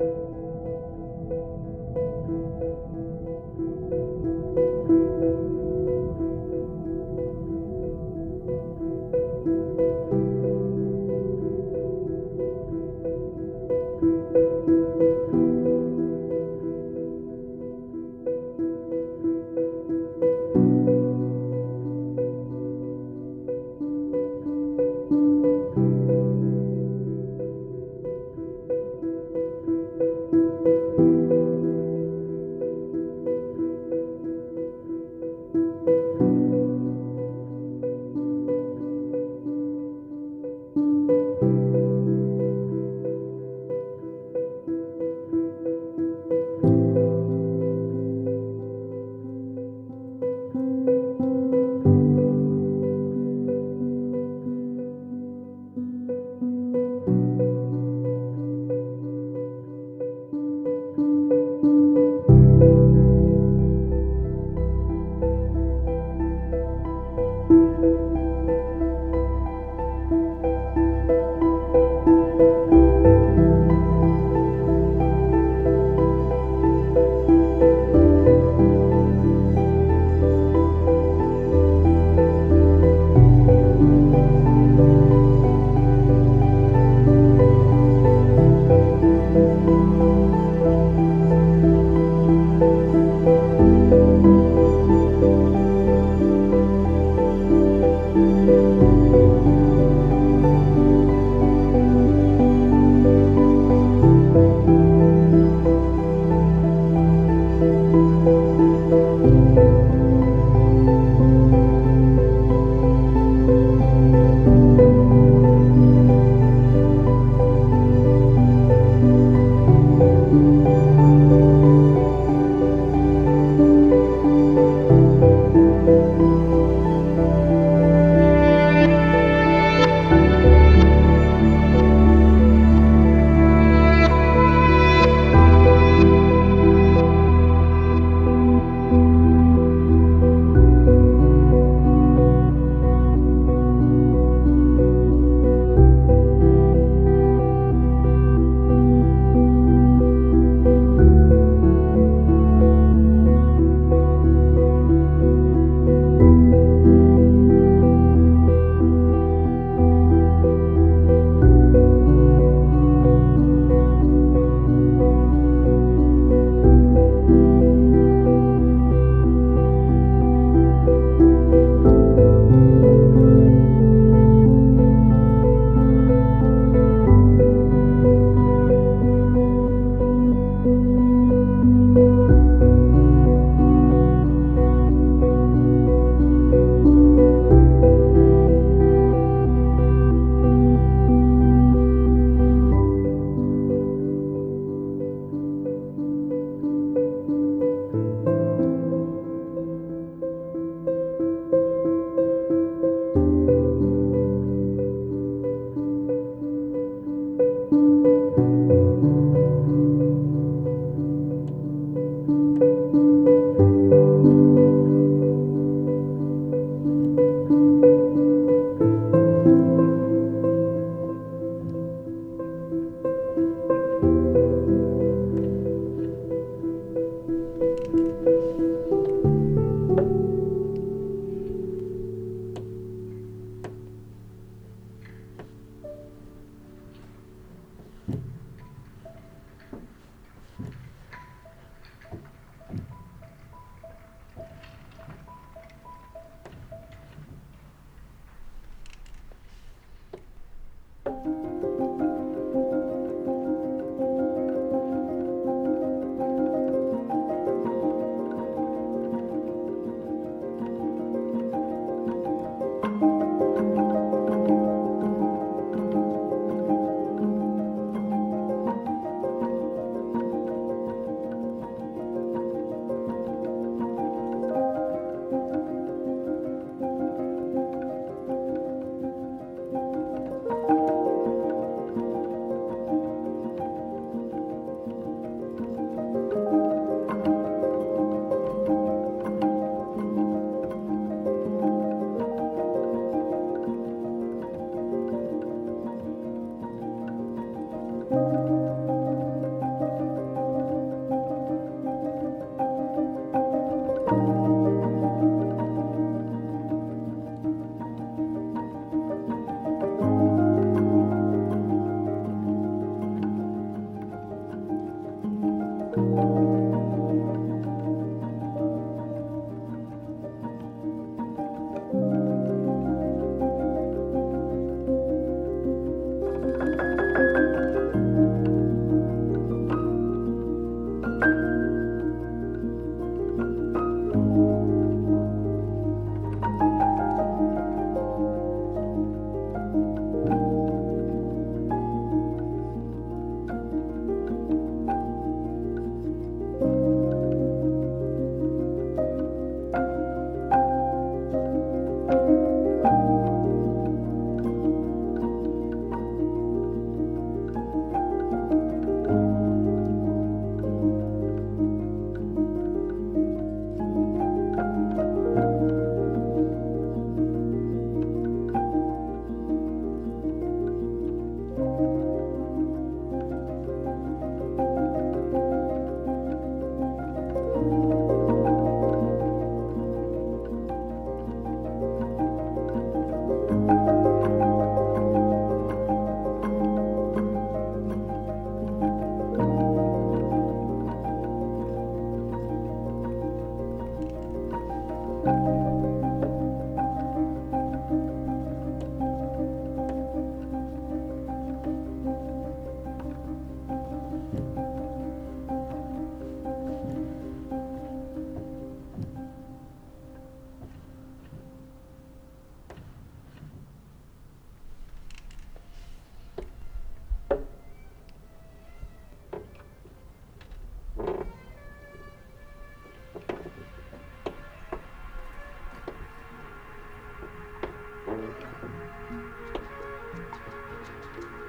Thank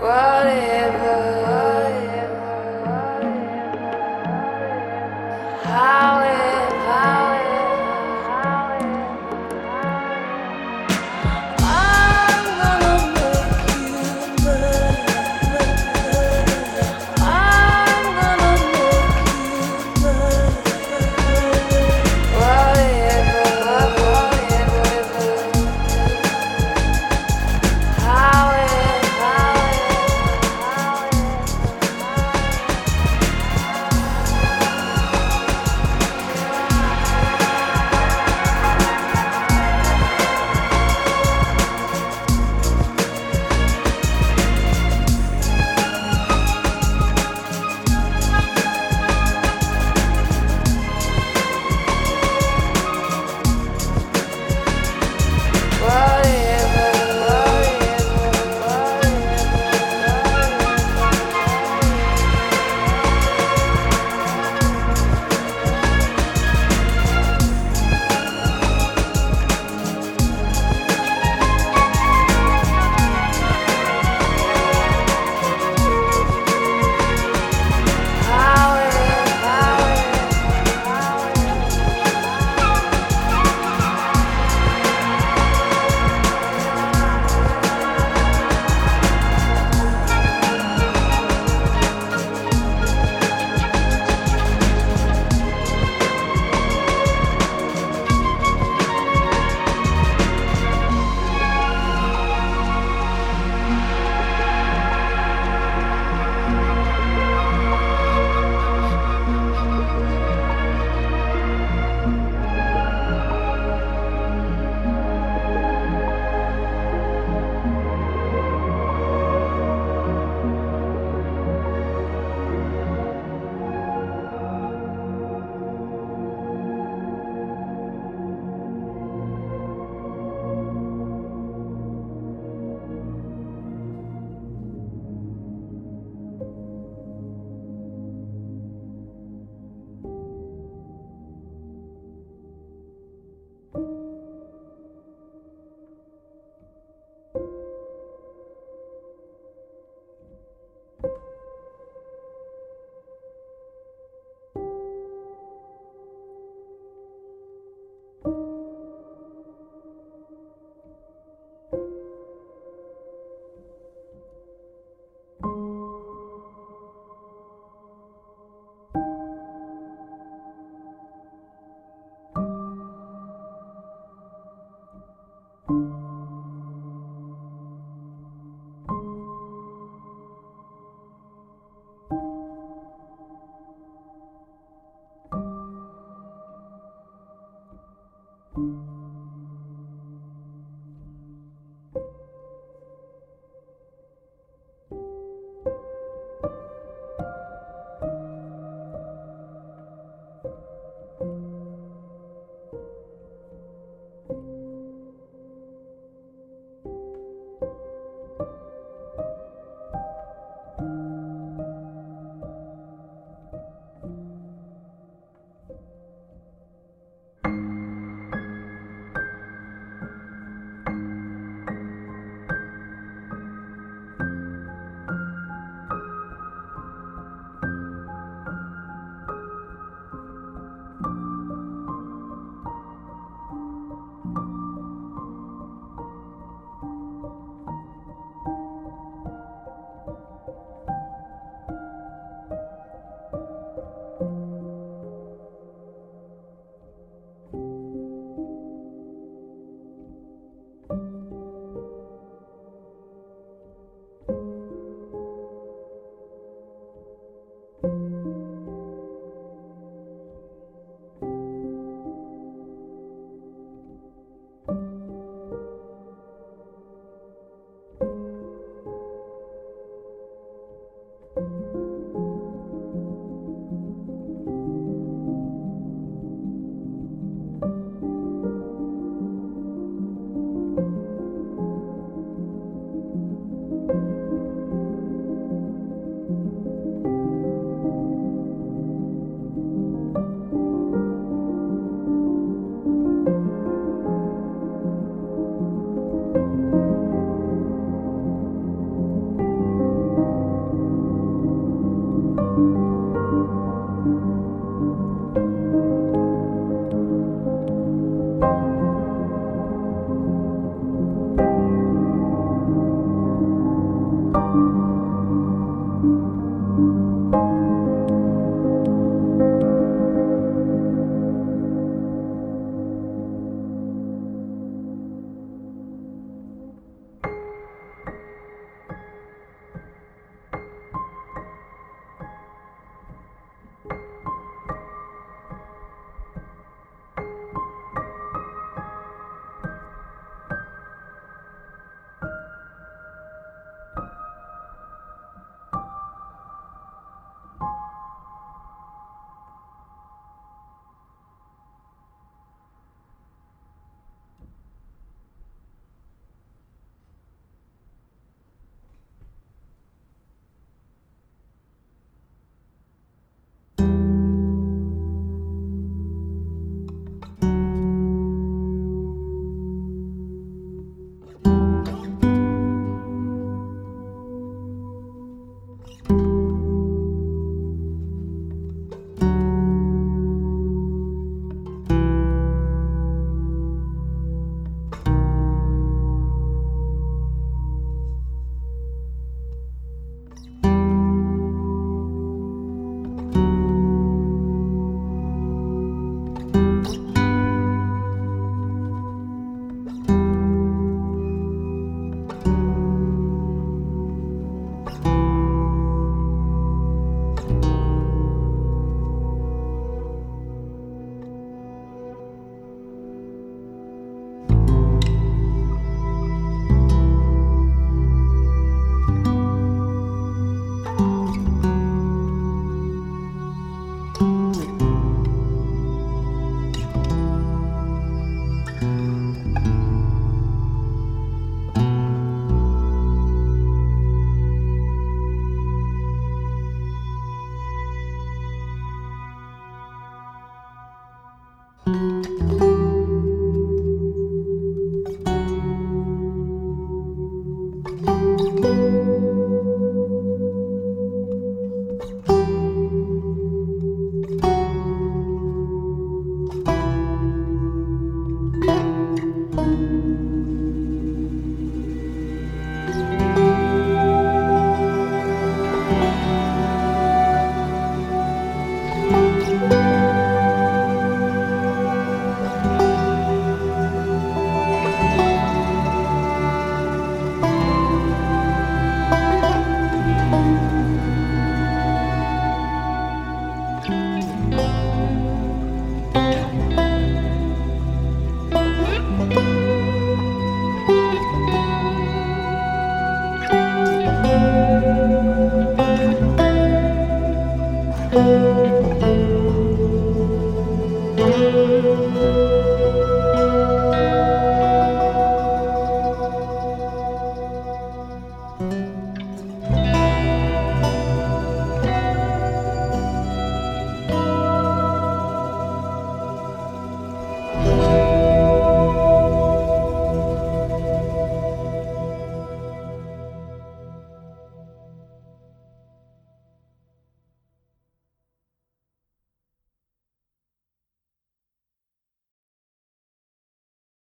what if